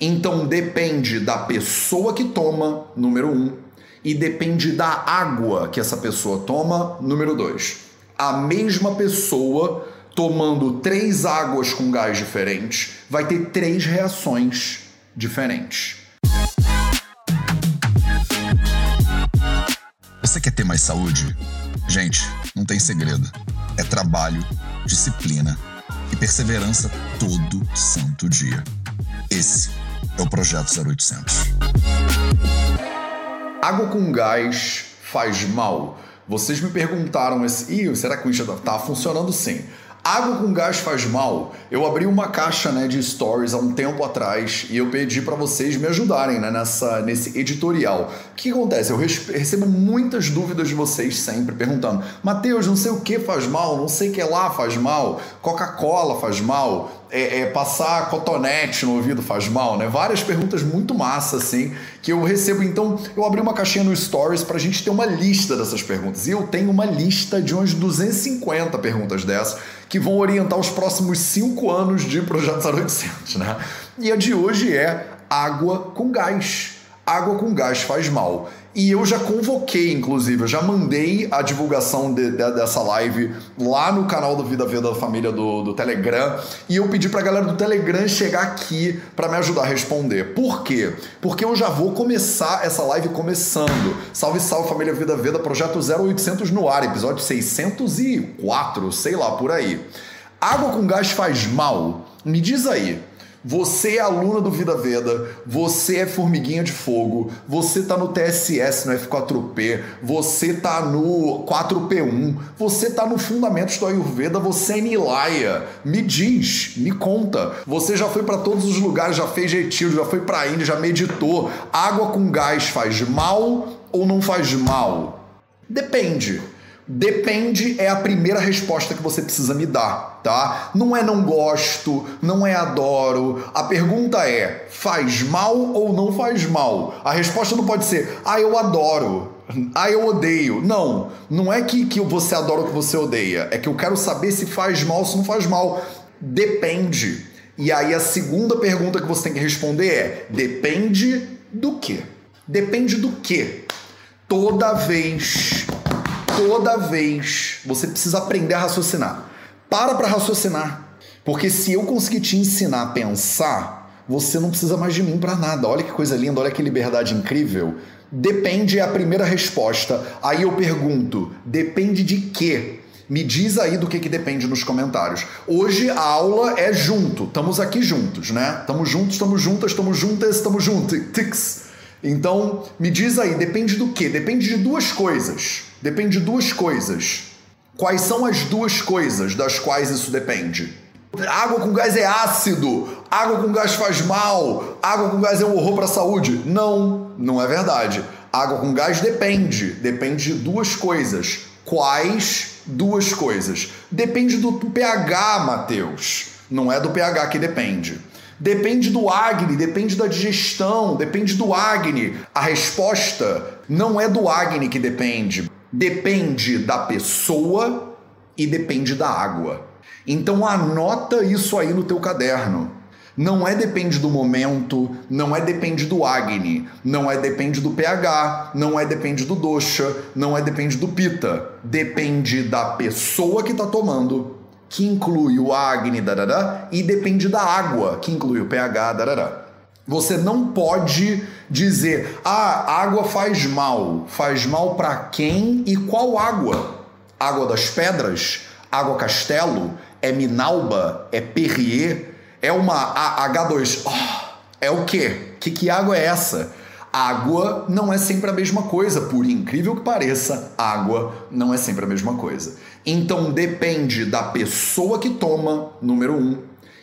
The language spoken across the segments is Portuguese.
Então depende da pessoa que toma, número um, e depende da água que essa pessoa toma, número dois. A mesma pessoa tomando três águas com gás diferentes vai ter três reações diferentes. Você quer ter mais saúde? Gente, não tem segredo. É trabalho, disciplina e perseverança todo santo dia. Esse é o Projeto 0800. Água com gás faz mal? Vocês me perguntaram esse. Ih, será que o Insta tá funcionando sim? Água com gás faz mal? Eu abri uma caixa né, de stories há um tempo atrás e eu pedi para vocês me ajudarem né, nessa, nesse editorial. O que acontece? Eu recebo muitas dúvidas de vocês sempre perguntando: Mateus, não sei o que faz mal, não sei o que lá faz mal, Coca-Cola faz mal, é, é, passar cotonete no ouvido faz mal, né? Várias perguntas muito massa, assim, que eu recebo. Então, eu abri uma caixinha no Stories pra gente ter uma lista dessas perguntas. E eu tenho uma lista de umas 250 perguntas dessas que vão orientar os próximos 5 anos de Projeto 0800, né? E a de hoje é água com gás. Água com gás faz mal. E eu já convoquei, inclusive, eu já mandei a divulgação de, de, dessa live lá no canal do Vida Vida da Família do, do Telegram. E eu pedi pra galera do Telegram chegar aqui para me ajudar a responder. Por quê? Porque eu já vou começar essa live começando. Salve, salve, família Vida Vida, projeto 0800 no ar, episódio 604, sei lá, por aí. Água com gás faz mal? Me diz aí. Você é aluna do Vida Veda, você é formiguinha de fogo, você tá no TSS, no F4P, você tá no 4P1, você tá no Fundamentos do Ayurveda, você é Nilaya. Me diz, me conta. Você já foi para todos os lugares, já fez retiro, já foi pra Índia, já meditou. Água com gás faz mal ou não faz mal? Depende. Depende é a primeira resposta que você precisa me dar, tá? Não é não gosto, não é adoro. A pergunta é: faz mal ou não faz mal? A resposta não pode ser: ah, eu adoro. Ah, eu odeio. Não, não é que, que você adora o que você odeia. É que eu quero saber se faz mal ou se não faz mal. Depende. E aí a segunda pergunta que você tem que responder é: depende do quê? Depende do quê? Toda vez toda vez você precisa aprender a raciocinar. Para para raciocinar. Porque se eu conseguir te ensinar a pensar, você não precisa mais de mim para nada. Olha que coisa linda, olha que liberdade incrível. Depende é a primeira resposta. Aí eu pergunto: depende de quê? Me diz aí do que, que depende nos comentários. Hoje a aula é junto, estamos aqui juntos, né? Estamos juntos, estamos juntas, estamos juntas, estamos juntos. Então, me diz aí, depende do quê? Depende de duas coisas. Depende de duas coisas. Quais são as duas coisas das quais isso depende? Água com gás é ácido, água com gás faz mal, água com gás é um horror para a saúde. Não, não é verdade. Água com gás depende, depende de duas coisas. Quais duas coisas? Depende do pH, Mateus. Não é do pH que depende. Depende do Agni, depende da digestão, depende do Agni. A resposta não é do Agni que depende depende da pessoa e depende da água. Então anota isso aí no teu caderno. Não é depende do momento, não é depende do Agni, não é depende do pH, não é depende do dosha, não é depende do pita. Depende da pessoa que está tomando, que inclui o Agni, darará, e depende da água, que inclui o pH, darará. Você não pode dizer, ah, água faz mal. Faz mal para quem e qual água? Água das pedras? Água castelo? É Minalba? É Perrier? É uma H2? Oh, é o quê? Que, que água é essa? Água não é sempre a mesma coisa, por incrível que pareça, água não é sempre a mesma coisa. Então depende da pessoa que toma, número um,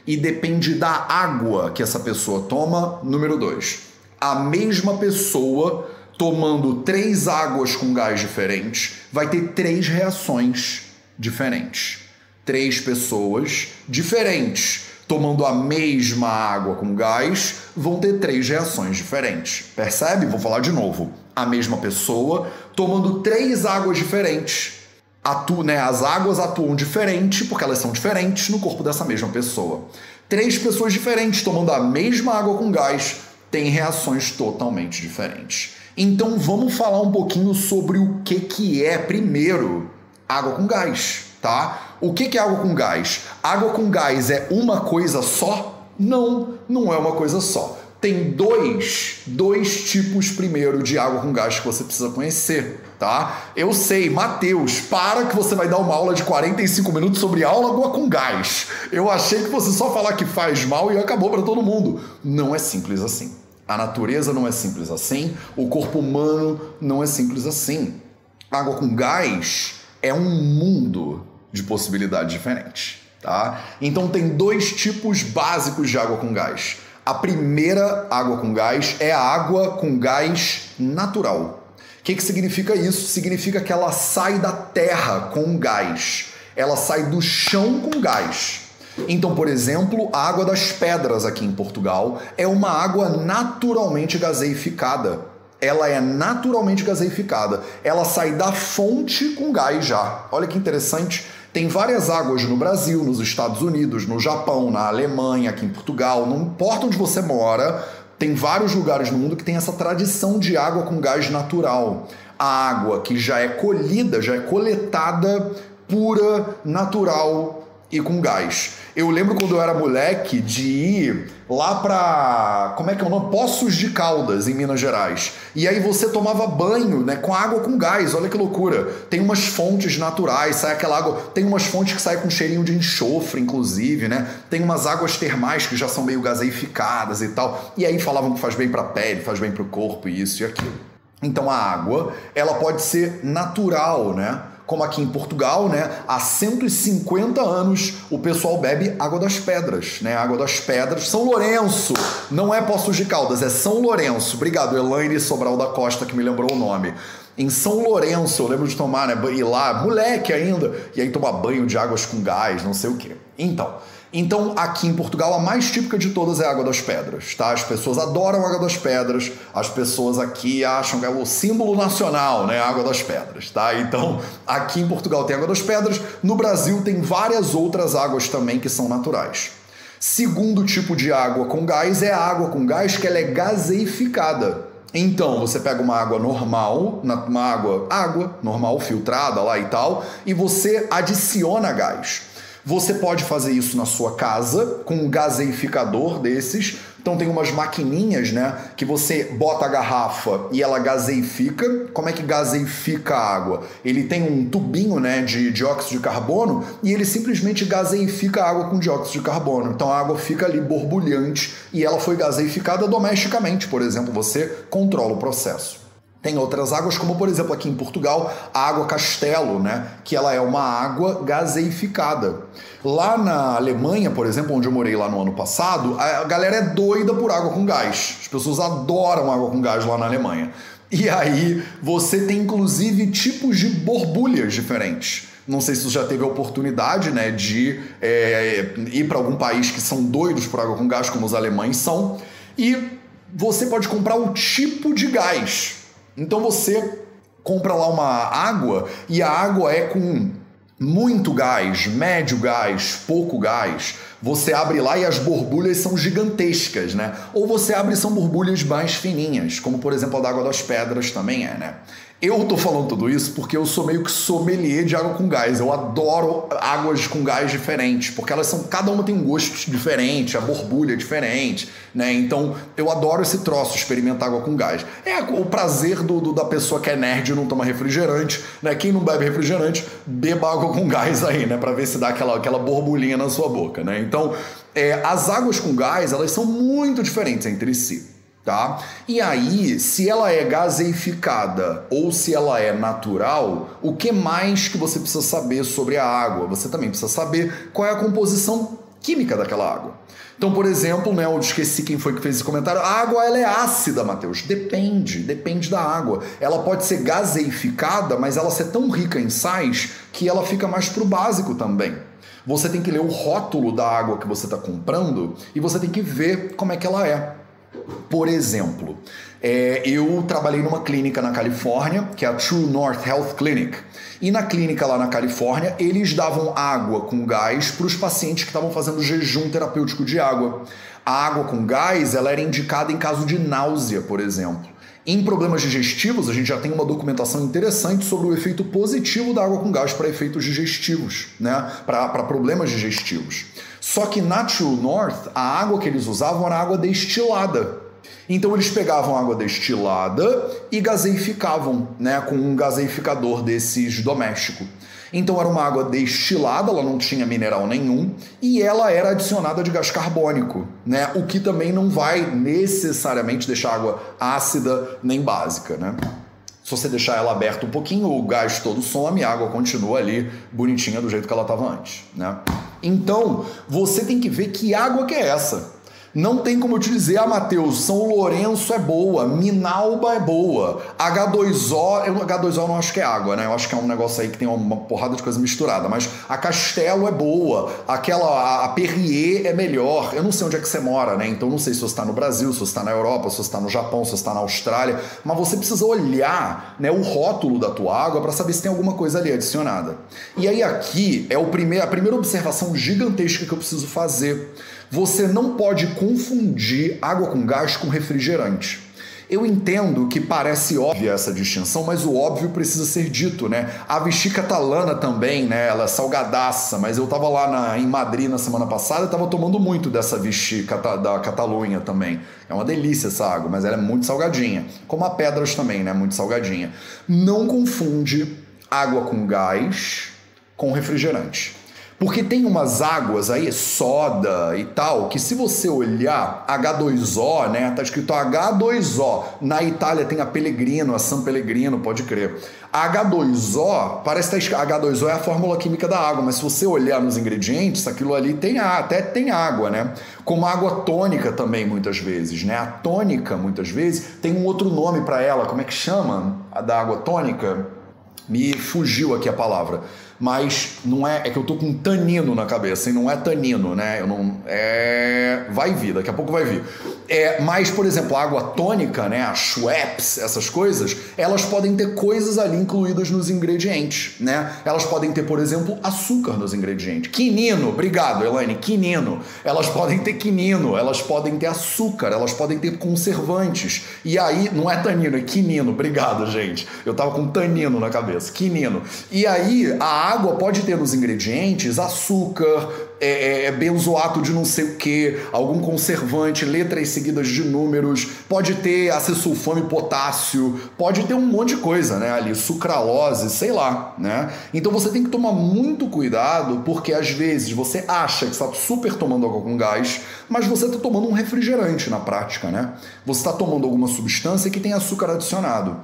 e depende da água que essa pessoa toma. Número 2. A mesma pessoa tomando três águas com gás diferentes vai ter três reações diferentes. Três pessoas diferentes tomando a mesma água com gás vão ter três reações diferentes. Percebe? Vou falar de novo. A mesma pessoa tomando três águas diferentes atu, né, as águas atuam diferente porque elas são diferentes no corpo dessa mesma pessoa. Três pessoas diferentes tomando a mesma água com gás têm reações totalmente diferentes. Então vamos falar um pouquinho sobre o que, que é, primeiro, água com gás, tá? O que, que é água com gás? Água com gás é uma coisa só? Não, não é uma coisa só tem dois, dois tipos primeiro de água com gás que você precisa conhecer, tá? Eu sei, Matheus, para que você vai dar uma aula de 45 minutos sobre água com gás. Eu achei que você só falar que faz mal e acabou para todo mundo. Não é simples assim. A natureza não é simples assim, o corpo humano não é simples assim. Água com gás é um mundo de possibilidades diferentes, tá? Então tem dois tipos básicos de água com gás a primeira água com gás é a água com gás natural. O que, que significa isso? Significa que ela sai da terra com gás. Ela sai do chão com gás. Então, por exemplo, a água das pedras aqui em Portugal é uma água naturalmente gaseificada. Ela é naturalmente gaseificada. Ela sai da fonte com gás já. Olha que interessante. Tem várias águas no Brasil, nos Estados Unidos, no Japão, na Alemanha, aqui em Portugal, não importa onde você mora, tem vários lugares no mundo que tem essa tradição de água com gás natural. A água que já é colhida, já é coletada pura, natural e com gás. Eu lembro quando eu era moleque de ir lá pra. Como é que é o nome? Poços de Caldas, em Minas Gerais. E aí você tomava banho, né? Com água com gás, olha que loucura. Tem umas fontes naturais, sai aquela água. Tem umas fontes que saem com cheirinho de enxofre, inclusive, né? Tem umas águas termais que já são meio gaseificadas e tal. E aí falavam que faz bem pra pele, faz bem pro corpo, isso e aquilo. Então a água, ela pode ser natural, né? Como aqui em Portugal, né, há 150 anos o pessoal bebe água das pedras, né? Água das pedras, São Lourenço, não é Poços de Caldas, é São Lourenço. Obrigado, Elaine Sobral da Costa que me lembrou o nome. Em São Lourenço, eu lembro de tomar, né, ir lá, moleque ainda, e aí tomar banho de águas com gás, não sei o quê. Então, então, aqui em Portugal, a mais típica de todas é a água das pedras, tá? As pessoas adoram a água das pedras, as pessoas aqui acham que é o símbolo nacional, né? A água das pedras, tá? Então, aqui em Portugal tem água das pedras, no Brasil tem várias outras águas também que são naturais. Segundo tipo de água com gás é a água com gás que ela é gaseificada. Então, você pega uma água normal, uma água, água normal filtrada lá e tal, e você adiciona gás. Você pode fazer isso na sua casa com um gaseificador desses. Então tem umas maquininhas, né, que você bota a garrafa e ela gaseifica. Como é que gaseifica a água? Ele tem um tubinho, né, de dióxido de carbono e ele simplesmente gaseifica a água com dióxido de carbono. Então a água fica ali borbulhante e ela foi gaseificada domesticamente, por exemplo, você controla o processo. Tem outras águas, como por exemplo aqui em Portugal, a água Castelo, né? que ela é uma água gaseificada. Lá na Alemanha, por exemplo, onde eu morei lá no ano passado, a galera é doida por água com gás. As pessoas adoram água com gás lá na Alemanha. E aí você tem inclusive tipos de borbulhas diferentes. Não sei se você já teve a oportunidade né, de é, ir para algum país que são doidos por água com gás, como os alemães são, e você pode comprar o tipo de gás. Então você compra lá uma água e a água é com muito gás, médio gás, pouco gás. Você abre lá e as borbulhas são gigantescas, né? Ou você abre e são borbulhas mais fininhas, como por exemplo a da água das pedras também é, né? Eu tô falando tudo isso porque eu sou meio que sommelier de água com gás. Eu adoro águas com gás diferentes, porque elas são. Cada uma tem um gosto diferente, a borbulha é diferente, né? Então eu adoro esse troço, experimentar água com gás. É o prazer do, do da pessoa que é nerd e não toma refrigerante, né? Quem não bebe refrigerante, beba água com gás aí, né? Pra ver se dá aquela, aquela borbulhinha na sua boca, né? Então, é, as águas com gás, elas são muito diferentes entre si tá? E aí, se ela é gaseificada ou se ela é natural, o que mais que você precisa saber sobre a água? Você também precisa saber qual é a composição química daquela água. Então, por exemplo, né, eu esqueci quem foi que fez esse comentário. A água ela é ácida, Matheus. Depende, depende da água. Ela pode ser gaseificada, mas ela ser tão rica em sais que ela fica mais pro básico também. Você tem que ler o rótulo da água que você está comprando e você tem que ver como é que ela é. Por exemplo, é, eu trabalhei numa clínica na Califórnia, que é a True North Health Clinic. E na clínica lá na Califórnia, eles davam água com gás para os pacientes que estavam fazendo jejum terapêutico de água. A água com gás ela era indicada em caso de náusea, por exemplo. Em problemas digestivos, a gente já tem uma documentação interessante sobre o efeito positivo da água com gás para efeitos digestivos, né? para problemas digestivos. Só que na True North, a água que eles usavam era água destilada. Então eles pegavam água destilada e gaseificavam, né, com um gaseificador desses doméstico. Então era uma água destilada, ela não tinha mineral nenhum e ela era adicionada de gás carbônico, né? O que também não vai necessariamente deixar água ácida nem básica, né? Se você deixar ela aberta um pouquinho, o gás todo some, a água continua ali bonitinha do jeito que ela estava antes, né? Então, você tem que ver que água que é essa. Não tem como eu te dizer, ah, Matheus, São Lourenço é boa, Minalba é boa, H2O, eu, H2O eu não acho que é água, né? Eu acho que é um negócio aí que tem uma porrada de coisa misturada, mas a Castelo é boa, aquela, a Perrier é melhor. Eu não sei onde é que você mora, né? Então não sei se você está no Brasil, se você está na Europa, se você está no Japão, se você está na Austrália, mas você precisa olhar né, o rótulo da tua água para saber se tem alguma coisa ali adicionada. E aí aqui é o primeir, a primeira observação gigantesca que eu preciso fazer. Você não pode confundir água com gás com refrigerante. Eu entendo que parece óbvia essa distinção, mas o óbvio precisa ser dito, né? A Vichy catalana também, né? Ela é salgadaça, mas eu tava lá na, em Madrid na semana passada e tava tomando muito dessa Vichy cata, da Catalunha também. É uma delícia essa água, mas ela é muito salgadinha. Como a Pedras também, né? Muito salgadinha. Não confunde água com gás com refrigerante. Porque tem umas águas aí, soda e tal, que se você olhar H2O, né? Tá escrito H2O. Na Itália tem a Pellegrino, a San Pellegrino, pode crer. H2O, parece que tá H2O é a fórmula química da água, mas se você olhar nos ingredientes, aquilo ali tem até tem água, né? Como água tônica também muitas vezes, né? A tônica muitas vezes tem um outro nome para ela, como é que chama? A da água tônica? Me fugiu aqui a palavra mas não é. É que eu tô com tanino na cabeça, e não é tanino, né? Eu não. É. Vai vir, daqui a pouco vai vir. É, mas, por exemplo, a água tônica, né? A Schweppes, essas coisas, elas podem ter coisas ali incluídas nos ingredientes, né? Elas podem ter, por exemplo, açúcar nos ingredientes. Quinino, obrigado, Elaine, quinino. Elas podem ter quinino, elas podem ter açúcar, elas podem ter conservantes. E aí, não é tanino, é quinino, obrigado, gente. Eu tava com tanino na cabeça, quinino. E aí, a água pode ter nos ingredientes açúcar, é, é, é, benzoato de não sei o que, algum conservante, letras seguidas de números, pode ter acesulfame potássio, pode ter um monte de coisa, né? Ali, sucralose, sei lá, né? Então você tem que tomar muito cuidado, porque às vezes você acha que está super tomando água com gás, mas você está tomando um refrigerante na prática, né? Você está tomando alguma substância que tem açúcar adicionado.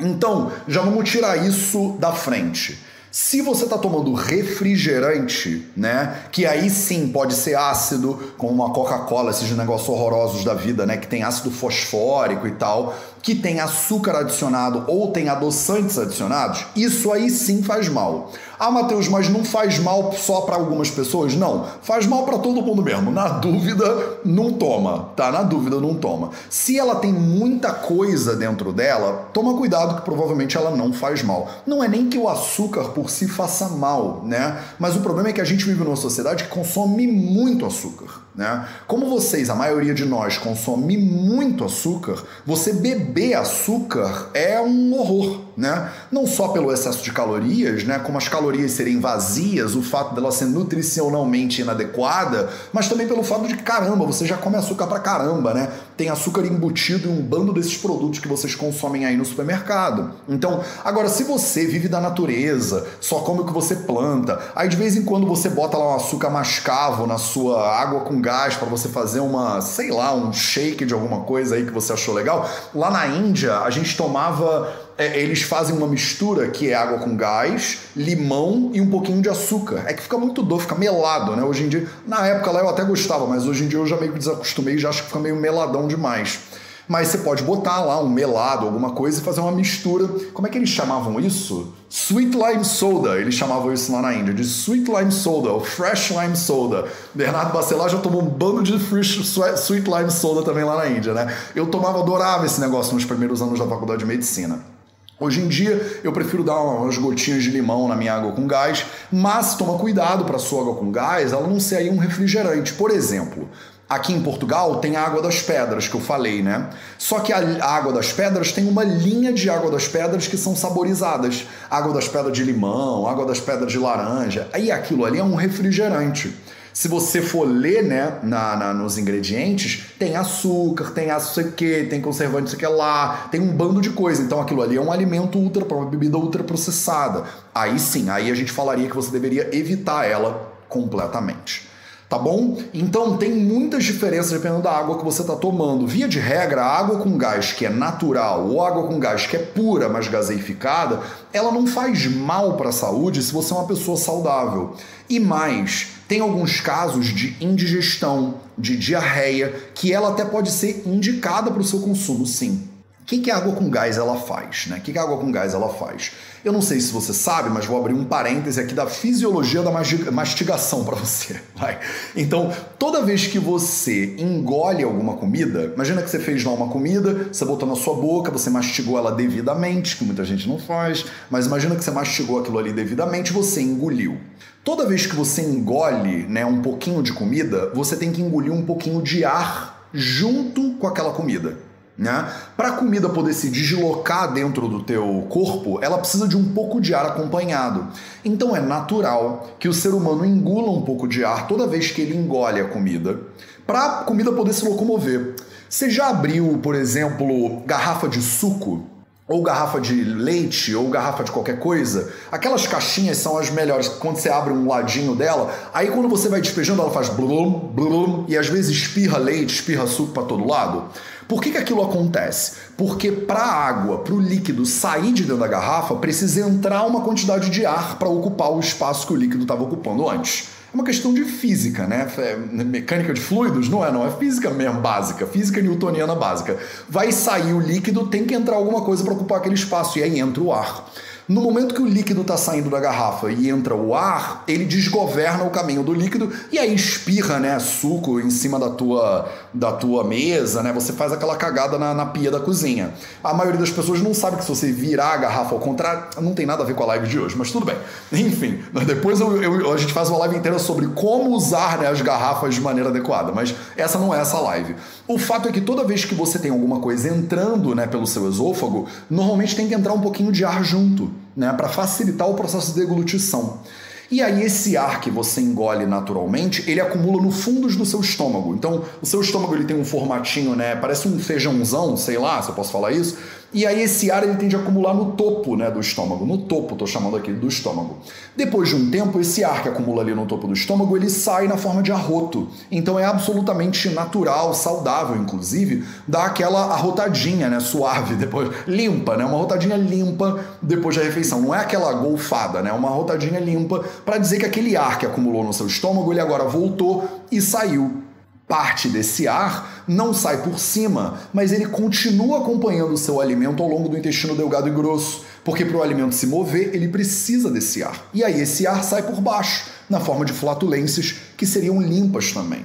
Então, já vamos tirar isso da frente. Se você está tomando refrigerante, né, que aí sim pode ser ácido, como uma Coca-Cola, esses negócios horrorosos da vida, né, que tem ácido fosfórico e tal, que tem açúcar adicionado ou tem adoçantes adicionados, isso aí sim faz mal. Ah, Matheus, mas não faz mal só para algumas pessoas? Não, faz mal para todo mundo mesmo. Na dúvida, não toma, tá? Na dúvida, não toma. Se ela tem muita coisa dentro dela, toma cuidado que provavelmente ela não faz mal. Não é nem que o açúcar por si faça mal, né? Mas o problema é que a gente vive numa sociedade que consome muito açúcar. Né? Como vocês, a maioria de nós, consome muito açúcar, você beber açúcar é um horror. Né? Não só pelo excesso de calorias, né? como as calorias serem vazias, o fato dela ser nutricionalmente inadequada, mas também pelo fato de que, caramba, você já come açúcar pra caramba, né? Tem açúcar embutido em um bando desses produtos que vocês consomem aí no supermercado. Então, agora, se você vive da natureza, só come o que você planta, aí de vez em quando você bota lá um açúcar mascavo na sua água com gás para você fazer uma, sei lá, um shake de alguma coisa aí que você achou legal. Lá na Índia, a gente tomava é, eles fazem uma mistura que é água com gás, limão e um pouquinho de açúcar. É que fica muito doce, fica melado, né? Hoje em dia, na época lá eu até gostava, mas hoje em dia eu já meio que desacostumei e já acho que fica meio meladão demais. Mas você pode botar lá um melado, alguma coisa e fazer uma mistura. Como é que eles chamavam isso? Sweet Lime Soda. Eles chamavam isso lá na Índia, de Sweet Lime Soda, ou Fresh Lime Soda. Bernardo Bacelar já tomou um bando de fresh, Sweet Lime Soda também lá na Índia, né? Eu tomava, adorava esse negócio nos primeiros anos da faculdade de medicina. Hoje em dia eu prefiro dar umas gotinhas de limão na minha água com gás, mas toma cuidado para sua água com gás ela não ser aí um refrigerante. Por exemplo, Aqui em Portugal tem a Água das Pedras, que eu falei, né? Só que a Água das Pedras tem uma linha de Água das Pedras que são saborizadas. Água das Pedras de limão, Água das Pedras de laranja. Aí aquilo ali é um refrigerante. Se você for ler né, na, na, nos ingredientes, tem açúcar, tem açúcar que, tem conservante sei que lá, tem um bando de coisa. Então aquilo ali é um alimento ultra, uma bebida ultraprocessada. Aí sim, aí a gente falaria que você deveria evitar ela completamente tá bom? Então tem muitas diferenças dependendo da água que você está tomando. Via de regra, a água com gás que é natural ou água com gás que é pura, mas gaseificada, ela não faz mal para a saúde se você é uma pessoa saudável. E mais, tem alguns casos de indigestão, de diarreia, que ela até pode ser indicada para o seu consumo, sim. O que, que a água com gás ela faz? Né? Que, que a água com gás ela faz? Eu não sei se você sabe, mas vou abrir um parêntese aqui da fisiologia da mastigação para você. Vai. Então, toda vez que você engole alguma comida, imagina que você fez lá uma comida, você botou na sua boca, você mastigou ela devidamente, que muita gente não faz, mas imagina que você mastigou aquilo ali devidamente, você engoliu. Toda vez que você engole né, um pouquinho de comida, você tem que engolir um pouquinho de ar junto com aquela comida. Né? Para a comida poder se deslocar dentro do teu corpo, ela precisa de um pouco de ar acompanhado. Então é natural que o ser humano engula um pouco de ar toda vez que ele engole a comida, para a comida poder se locomover. Você já abriu, por exemplo, garrafa de suco? Ou garrafa de leite, ou garrafa de qualquer coisa, aquelas caixinhas são as melhores. Quando você abre um ladinho dela, aí quando você vai despejando, ela faz blum, blum, e às vezes espirra leite, espirra suco para todo lado. Por que, que aquilo acontece? Porque para a água, para o líquido sair de dentro da garrafa, precisa entrar uma quantidade de ar para ocupar o espaço que o líquido estava ocupando antes. É uma questão de física, né? É mecânica de fluidos? Não é, não. É física mesmo básica, física newtoniana básica. Vai sair o líquido, tem que entrar alguma coisa para ocupar aquele espaço, e aí entra o ar. No momento que o líquido está saindo da garrafa e entra o ar, ele desgoverna o caminho do líquido e aí espirra, né, suco em cima da tua, da tua mesa, né? Você faz aquela cagada na, na pia da cozinha. A maioria das pessoas não sabe que se você virar a garrafa ao contrário, não tem nada a ver com a live de hoje, mas tudo bem. Enfim, depois eu, eu, a gente faz uma live inteira sobre como usar né, as garrafas de maneira adequada, mas essa não é essa live. O fato é que toda vez que você tem alguma coisa entrando né, pelo seu esôfago, normalmente tem que entrar um pouquinho de ar junto né, para facilitar o processo de deglutição. E aí esse ar que você engole naturalmente, ele acumula no fundos do seu estômago. Então, o seu estômago ele tem um formatinho, né, parece um feijãozão, sei lá, se eu posso falar isso, e aí esse ar ele tende a acumular no topo né, do estômago, no topo, estou chamando aqui do estômago. Depois de um tempo, esse ar que acumula ali no topo do estômago, ele sai na forma de arroto. Então é absolutamente natural, saudável, inclusive, dar aquela arrotadinha, né, suave, depois limpa, né, uma rotadinha limpa depois da refeição. Não é aquela golfada, né, uma rotadinha limpa para dizer que aquele ar que acumulou no seu estômago, ele agora voltou e saiu Parte desse ar não sai por cima, mas ele continua acompanhando o seu alimento ao longo do intestino delgado e grosso, porque para o alimento se mover, ele precisa desse ar. E aí esse ar sai por baixo, na forma de flatulências, que seriam limpas também.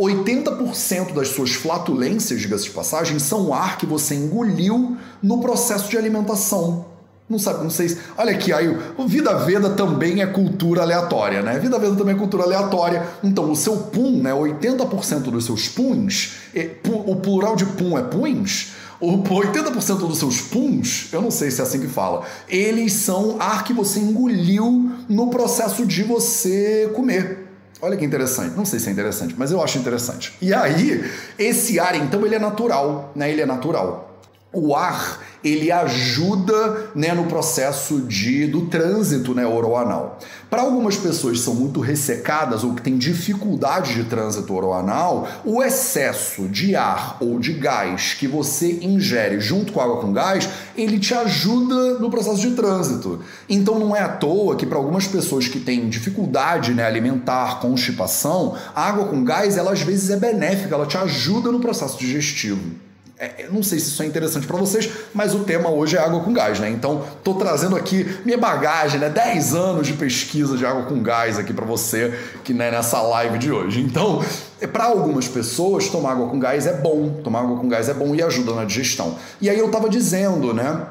80% das suas flatulências, diga-se de passagem, são ar que você engoliu no processo de alimentação. Não sabe, não sei se. Olha aqui, aí o Vida Veda também é cultura aleatória, né? Vida Veda também é cultura aleatória. Então, o seu pum, né? 80% dos seus puns, o plural de pum é puns. O 80% dos seus puns, eu não sei se é assim que fala, eles são ar que você engoliu no processo de você comer. Olha que interessante. Não sei se é interessante, mas eu acho interessante. E aí, esse ar, então, ele é natural, né? Ele é natural. O ar ele ajuda né, no processo de, do trânsito né, oroanal. Para algumas pessoas que são muito ressecadas ou que têm dificuldade de trânsito oroanal, o excesso de ar ou de gás que você ingere junto com a água com gás, ele te ajuda no processo de trânsito. Então não é à toa que para algumas pessoas que têm dificuldade né, alimentar, constipação, a água com gás, ela às vezes é benéfica, ela te ajuda no processo digestivo. É, não sei se isso é interessante para vocês, mas o tema hoje é água com gás, né? Então, tô trazendo aqui minha bagagem, né? 10 anos de pesquisa de água com gás aqui para você que né, nessa live de hoje. Então, para algumas pessoas, tomar água com gás é bom. Tomar água com gás é bom e ajuda na digestão. E aí eu tava dizendo, né?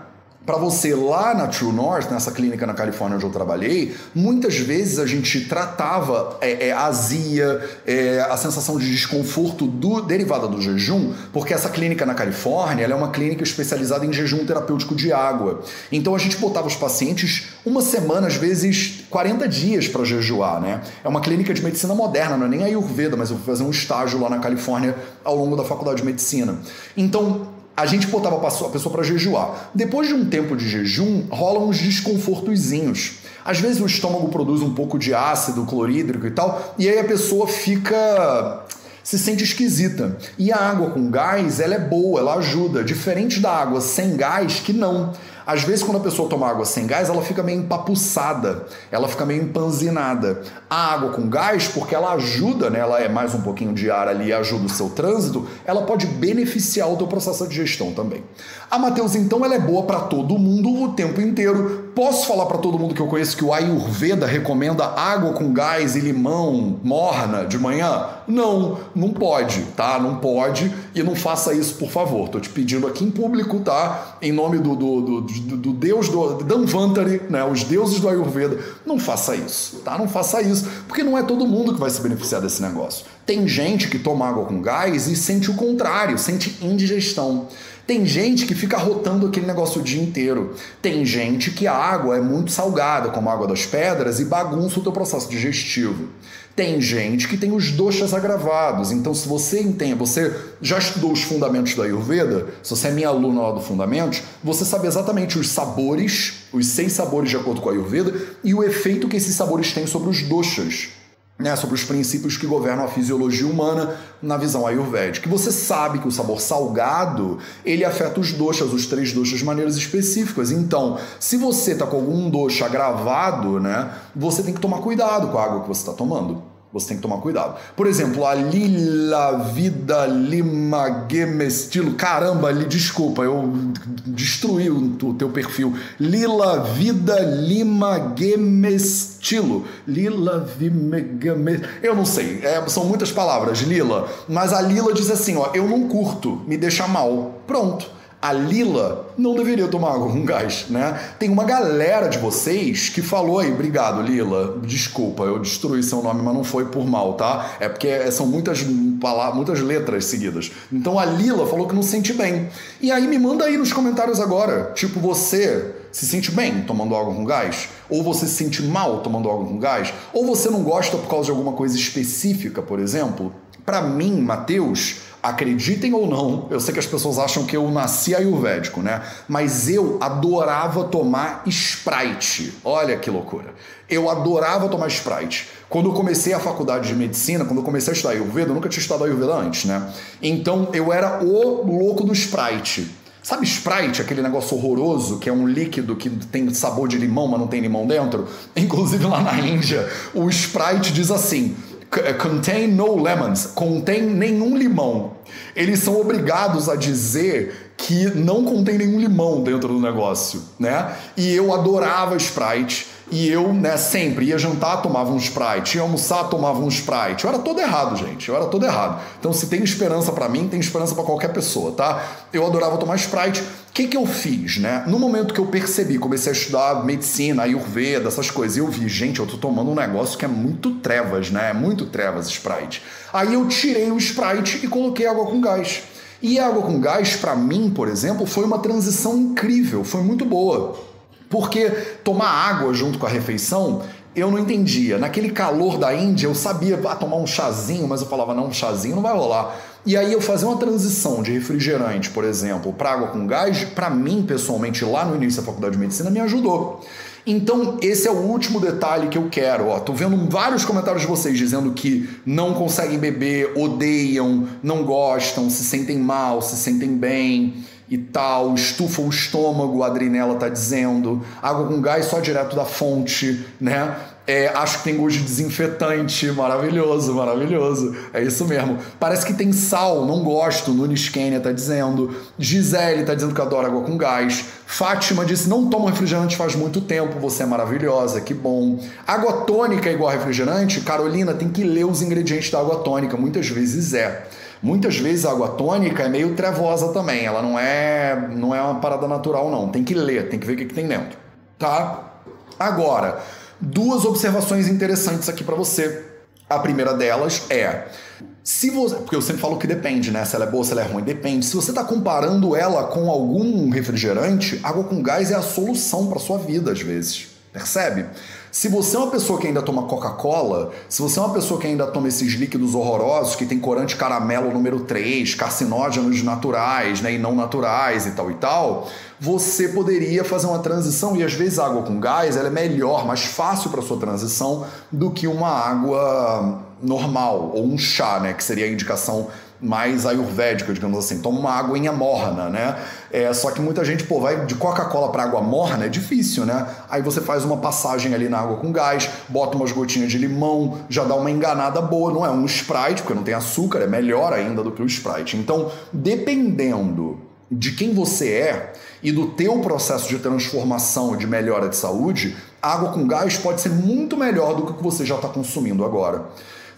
Para você lá na True North, nessa clínica na Califórnia onde eu trabalhei, muitas vezes a gente tratava é, é, azia, é, a sensação de desconforto do, derivada do jejum, porque essa clínica na Califórnia é uma clínica especializada em jejum terapêutico de água. Então a gente botava os pacientes uma semana, às vezes 40 dias para jejuar, né? É uma clínica de medicina moderna, não é nem a Ayurveda, mas eu fui fazer um estágio lá na Califórnia ao longo da faculdade de medicina. Então, a gente botava a pessoa para jejuar. Depois de um tempo de jejum, rolam uns desconfortozinhos. Às vezes o estômago produz um pouco de ácido clorídrico e tal, e aí a pessoa fica se sente esquisita. E a água com gás, ela é boa, ela ajuda, diferente da água sem gás que não. Às vezes, quando a pessoa toma água sem gás, ela fica meio empapuçada, ela fica meio empanzinada. A água com gás, porque ela ajuda, né, ela é mais um pouquinho de ar ali ajuda o seu trânsito, ela pode beneficiar o teu processo de digestão também. A Mateus, então, ela é boa para todo mundo o tempo inteiro. Posso falar para todo mundo que eu conheço que o Ayurveda recomenda água com gás e limão morna de manhã? Não, não pode, tá? Não pode e não faça isso, por favor. Tô te pedindo aqui em público, tá? Em nome do, do, do, do, do deus do Danvantari, né? Os deuses do Ayurveda. Não faça isso, tá? Não faça isso, porque não é todo mundo que vai se beneficiar desse negócio. Tem gente que toma água com gás e sente o contrário, sente indigestão. Tem gente que fica rotando aquele negócio o dia inteiro. Tem gente que a água é muito salgada, como a água das pedras, e bagunça o teu processo digestivo. Tem gente que tem os doxas agravados. Então, se você entende, você já estudou os fundamentos da Ayurveda, se você é minha aluna lá do Fundamentos, você sabe exatamente os sabores, os seis sabores de acordo com a Ayurveda, e o efeito que esses sabores têm sobre os doxas né, sobre os princípios que governam a fisiologia humana na visão ayurvédica. você sabe que o sabor salgado ele afeta os doshas, os três doshas de maneiras específicas. Então, se você está com algum dosha agravado, né, você tem que tomar cuidado com a água que você está tomando. Você tem que tomar cuidado. Por exemplo, a Lila Vida Lima Gemestilo. Caramba, li, desculpa, eu destruí o, teu perfil. Lila Vida Lima Gemestilo. Lila Vida Eu não sei, é, são muitas palavras, Lila. Mas a Lila diz assim: ó, eu não curto, me deixa mal. Pronto a Lila não deveria tomar água com gás, né? Tem uma galera de vocês que falou aí, obrigado Lila, desculpa, eu destruí seu nome, mas não foi por mal, tá? É porque são muitas palavras, muitas letras seguidas. Então a Lila falou que não se sente bem. E aí me manda aí nos comentários agora, tipo, você se sente bem tomando água com gás? Ou você se sente mal tomando água com gás? Ou você não gosta por causa de alguma coisa específica, por exemplo? Para mim, Mateus, Acreditem ou não, eu sei que as pessoas acham que eu nasci ayurvédico, né? Mas eu adorava tomar Sprite. Olha que loucura. Eu adorava tomar Sprite. Quando eu comecei a faculdade de medicina, quando eu comecei a estudar Ayurveda, eu nunca tinha estudado Ayurveda antes, né? Então eu era o louco do Sprite. Sabe Sprite, aquele negócio horroroso que é um líquido que tem sabor de limão, mas não tem limão dentro? Inclusive lá na Índia, o Sprite diz assim: contain no lemons, contém nenhum limão. Eles são obrigados a dizer que não contém nenhum limão dentro do negócio, né? E eu adorava Sprite e eu, né, sempre ia jantar, tomava um Sprite, ia almoçar, tomava um Sprite. Eu era todo errado, gente. Eu era todo errado. Então, se tem esperança para mim, tem esperança para qualquer pessoa, tá? Eu adorava tomar Sprite. O que, que eu fiz, né? No momento que eu percebi, comecei a estudar medicina, ayurveda, essas coisas, eu vi, gente, eu tô tomando um negócio que é muito trevas, né? É muito trevas Sprite. Aí eu tirei o Sprite e coloquei água com gás. E água com gás, para mim, por exemplo, foi uma transição incrível, foi muito boa. Porque tomar água junto com a refeição eu não entendia. Naquele calor da Índia, eu sabia ah, tomar um chazinho, mas eu falava, não, um chazinho não vai rolar. E aí eu fazer uma transição de refrigerante, por exemplo, para água com gás, para mim, pessoalmente, lá no início da faculdade de medicina, me ajudou. Então, esse é o último detalhe que eu quero. Ó, tô vendo vários comentários de vocês dizendo que não conseguem beber, odeiam, não gostam, se sentem mal, se sentem bem e tal, estufa o estômago, a Adrinela tá dizendo, água com gás só direto da fonte, né? É, acho que tem gosto de desinfetante, maravilhoso, maravilhoso. É isso mesmo. Parece que tem sal, não gosto. Nunes Kenya tá dizendo. Gisele tá dizendo que adora água com gás. Fátima disse: não tomo refrigerante faz muito tempo, você é maravilhosa, que bom. Água tônica é igual refrigerante? Carolina tem que ler os ingredientes da água tônica, muitas vezes é. Muitas vezes a água tônica é meio trevosa também, ela não é, não é uma parada natural, não. Tem que ler, tem que ver o que, que tem dentro. Tá? Agora, duas observações interessantes aqui para você. A primeira delas é se você, porque eu sempre falo que depende, né? Se ela é boa, se ela é ruim, depende. Se você está comparando ela com algum refrigerante, água com gás é a solução para sua vida às vezes. Percebe? Se você é uma pessoa que ainda toma Coca-Cola, se você é uma pessoa que ainda toma esses líquidos horrorosos que tem corante caramelo número 3, carcinógenos naturais né, e não naturais e tal e tal, você poderia fazer uma transição e às vezes a água com gás ela é melhor, mais fácil para sua transição do que uma água normal ou um chá, né, que seria a indicação mais ayurvédica, digamos assim. Toma uma aguinha morna, né? É, só que muita gente, pô, vai de Coca-Cola para água morna, é difícil, né? Aí você faz uma passagem ali na água com gás, bota umas gotinhas de limão, já dá uma enganada boa. Não é um Sprite, porque não tem açúcar, é melhor ainda do que o Sprite. Então, dependendo de quem você é e do teu processo de transformação, de melhora de saúde, água com gás pode ser muito melhor do que o que você já está consumindo agora.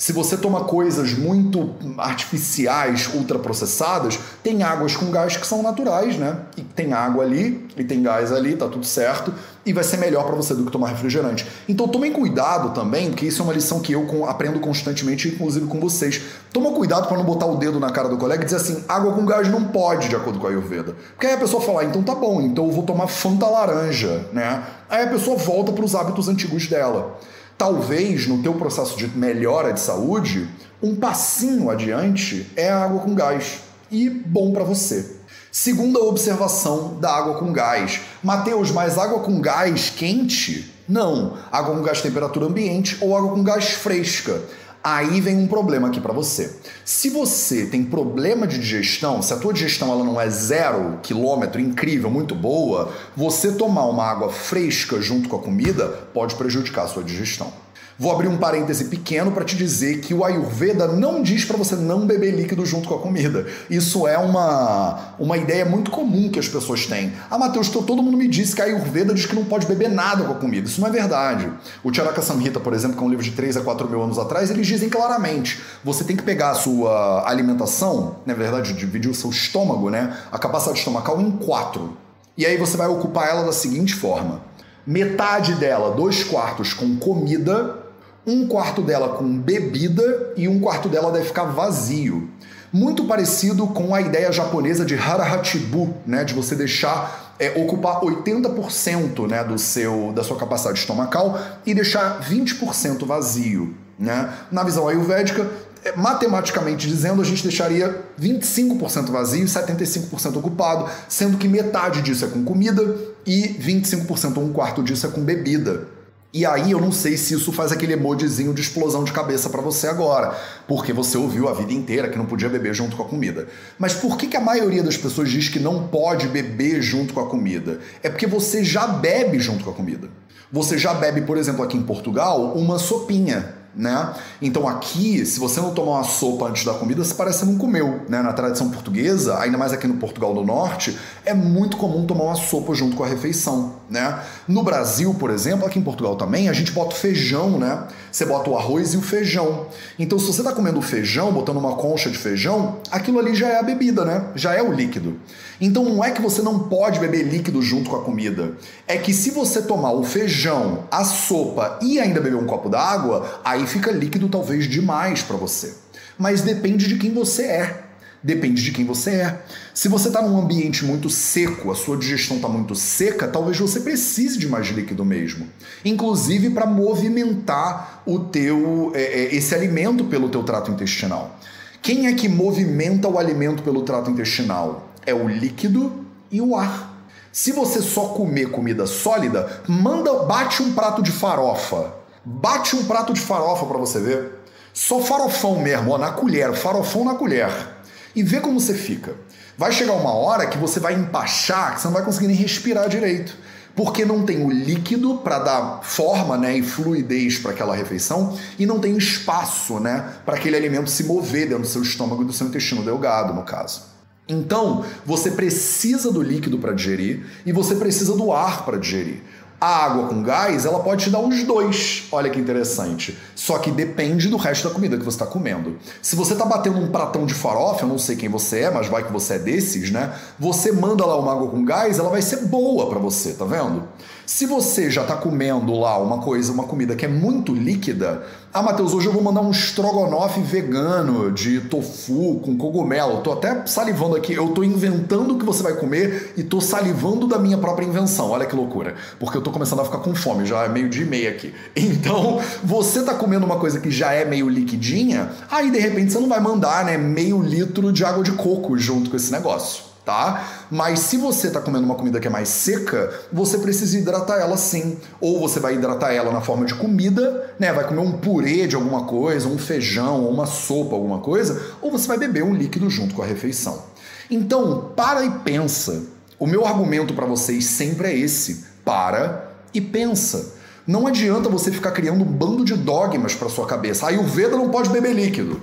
Se você toma coisas muito artificiais, ultraprocessadas, tem águas com gás que são naturais, né? E tem água ali e tem gás ali, tá tudo certo, e vai ser melhor para você do que tomar refrigerante. Então tomem cuidado também, porque isso é uma lição que eu aprendo constantemente, inclusive com vocês. Toma cuidado para não botar o dedo na cara do colega e dizer assim: água com gás não pode, de acordo com a Ayurveda. Porque aí a pessoa fala: ah, então tá bom, então eu vou tomar Fanta laranja, né? Aí a pessoa volta para os hábitos antigos dela talvez no teu processo de melhora de saúde, um passinho adiante é a água com gás. E bom para você. Segunda observação da água com gás. Mateus, mas água com gás quente? Não. Água com gás temperatura ambiente ou água com gás fresca. Aí vem um problema aqui para você. Se você tem problema de digestão, se a tua digestão ela não é zero quilômetro, incrível, muito boa, você tomar uma água fresca junto com a comida pode prejudicar a sua digestão. Vou abrir um parêntese pequeno para te dizer que o Ayurveda não diz para você não beber líquido junto com a comida. Isso é uma, uma ideia muito comum que as pessoas têm. Ah, Matheus, todo mundo me disse que a Ayurveda diz que não pode beber nada com a comida. Isso não é verdade. O Charaka Samhita, por exemplo, que é um livro de 3 a 4 mil anos atrás, eles dizem claramente: você tem que pegar a sua alimentação, na verdade, dividir o seu estômago, né? A capacidade estomacal em quatro. E aí você vai ocupar ela da seguinte forma: metade dela, dois quartos, com comida um quarto dela com bebida e um quarto dela deve ficar vazio. Muito parecido com a ideia japonesa de harahachibu, né, de você deixar é, ocupar 80% né, do seu, da sua capacidade estomacal e deixar 20% vazio. Né? Na visão ayurvédica, é, matematicamente dizendo, a gente deixaria 25% vazio e 75% ocupado, sendo que metade disso é com comida e 25% ou um quarto disso é com bebida. E aí eu não sei se isso faz aquele emojizinho de explosão de cabeça para você agora, porque você ouviu a vida inteira que não podia beber junto com a comida. Mas por que, que a maioria das pessoas diz que não pode beber junto com a comida? É porque você já bebe junto com a comida. Você já bebe, por exemplo, aqui em Portugal, uma sopinha né? Então aqui, se você não tomar uma sopa antes da comida, você parece que não comeu, né? Na tradição portuguesa, ainda mais aqui no Portugal do Norte, é muito comum tomar uma sopa junto com a refeição, né? No Brasil, por exemplo, aqui em Portugal também, a gente bota feijão, né? Você bota o arroz e o feijão. Então, se você está comendo feijão, botando uma concha de feijão, aquilo ali já é a bebida, né? Já é o líquido. Então, não é que você não pode beber líquido junto com a comida. É que se você tomar o feijão, a sopa e ainda beber um copo d'água, aí fica líquido talvez demais para você. Mas depende de quem você é. Depende de quem você é. Se você está num ambiente muito seco, a sua digestão está muito seca, talvez você precise de mais líquido mesmo. Inclusive para movimentar o teu é, é, esse alimento pelo teu trato intestinal. Quem é que movimenta o alimento pelo trato intestinal? É o líquido e o ar. Se você só comer comida sólida, manda bate um prato de farofa. Bate um prato de farofa para você ver. Só farofão mesmo, ó, na colher, farofão na colher e vê como você fica. Vai chegar uma hora que você vai empachar, que você não vai conseguir nem respirar direito. porque não tem o líquido para dar forma né, e fluidez para aquela refeição e não tem espaço né, para aquele alimento se mover dentro do seu estômago e do seu intestino delgado, no caso. Então, você precisa do líquido para digerir e você precisa do ar para digerir. A água com gás, ela pode te dar os dois. Olha que interessante. Só que depende do resto da comida que você está comendo. Se você está batendo um pratão de farofa, eu não sei quem você é, mas vai que você é desses, né? Você manda lá uma água com gás, ela vai ser boa para você, tá vendo? Se você já está comendo lá uma coisa, uma comida que é muito líquida, ah, Matheus, hoje eu vou mandar um estrogonofe vegano de tofu com cogumelo. Tô até salivando aqui, eu tô inventando o que você vai comer e tô salivando da minha própria invenção. Olha que loucura. Porque eu tô começando a ficar com fome, já é meio dia e meia aqui. Então, você tá comendo uma coisa que já é meio liquidinha, aí de repente você não vai mandar, né, meio litro de água de coco junto com esse negócio tá? Mas se você está comendo uma comida que é mais seca, você precisa hidratar ela sim. Ou você vai hidratar ela na forma de comida, né? Vai comer um purê de alguma coisa, um feijão, uma sopa, alguma coisa, ou você vai beber um líquido junto com a refeição. Então, para e pensa. O meu argumento para vocês sempre é esse: para e pensa. Não adianta você ficar criando um bando de dogmas para sua cabeça. Aí o Veda não pode beber líquido.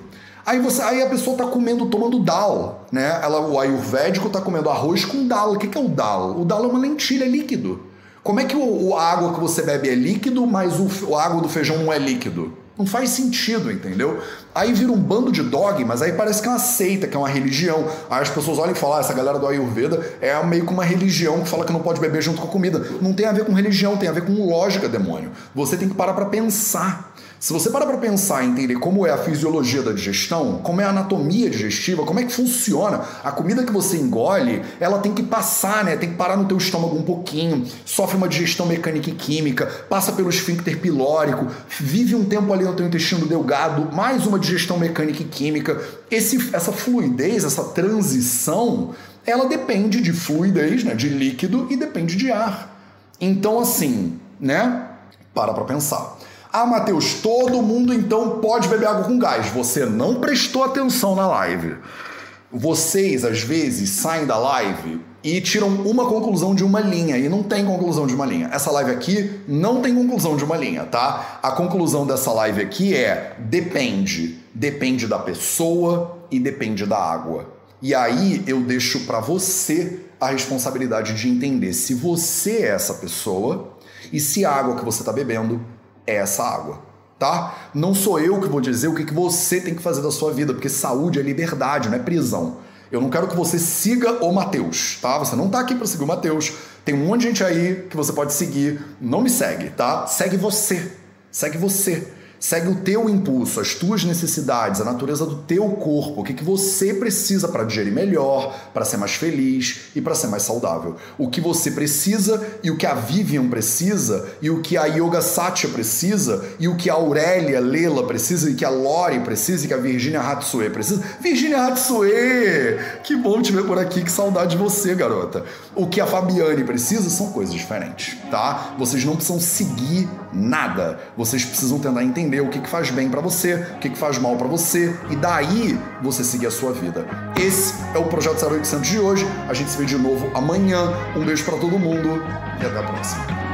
Aí, você, aí a pessoa está comendo, tomando dal, né? Ela, o ayurvédico está comendo arroz com dal. O que, que é o dal? O dal é uma lentilha, é líquido. Como é que o, a água que você bebe é líquido, mas o, a água do feijão não é líquido? Não faz sentido, entendeu? Aí vira um bando de dogmas, aí parece que é uma seita, que é uma religião. Aí as pessoas olham e falam, ah, essa galera do Ayurveda é meio que uma religião que fala que não pode beber junto com a comida. Não tem a ver com religião, tem a ver com lógica, demônio. Você tem que parar para pensar. Se você parar para pensar e entender como é a fisiologia da digestão, como é a anatomia digestiva, como é que funciona, a comida que você engole, ela tem que passar, né? Tem que parar no teu estômago um pouquinho, sofre uma digestão mecânica e química, passa pelo esfíncter pilórico, vive um tempo ali no teu intestino delgado, mais uma digestão mecânica e química. Esse, essa fluidez, essa transição, ela depende de fluidez, né? De líquido e depende de ar. Então, assim, né? Para para pensar. Ah, Matheus, todo mundo então pode beber água com gás. Você não prestou atenção na live. Vocês, às vezes, saem da live e tiram uma conclusão de uma linha, e não tem conclusão de uma linha. Essa live aqui não tem conclusão de uma linha, tá? A conclusão dessa live aqui é: depende. Depende da pessoa e depende da água. E aí eu deixo para você a responsabilidade de entender se você é essa pessoa e se a água que você está bebendo é essa água, tá? Não sou eu que vou dizer o que, que você tem que fazer da sua vida, porque saúde é liberdade, não é prisão. Eu não quero que você siga o Mateus, tá? Você não tá aqui para seguir o Mateus. Tem um monte de gente aí que você pode seguir. Não me segue, tá? Segue você. Segue você. Segue o teu impulso, as tuas necessidades, a natureza do teu corpo, o que, que você precisa para digerir melhor, para ser mais feliz e para ser mais saudável. O que você precisa e o que a Vivian precisa, e o que a Yoga Satya precisa, e o que a Aurélia Lela precisa, e que a Lori precisa, e que a Virginia Hatsue precisa. Virginia Hatsue! Que bom te ver por aqui, que saudade de você, garota. O que a Fabiane precisa são coisas diferentes, tá? Vocês não precisam seguir nada. Vocês precisam tentar entender o que, que faz bem para você, o que, que faz mal para você e daí você seguir a sua vida. Esse é o Projeto 0800 de hoje. A gente se vê de novo amanhã. Um beijo para todo mundo e até a próxima.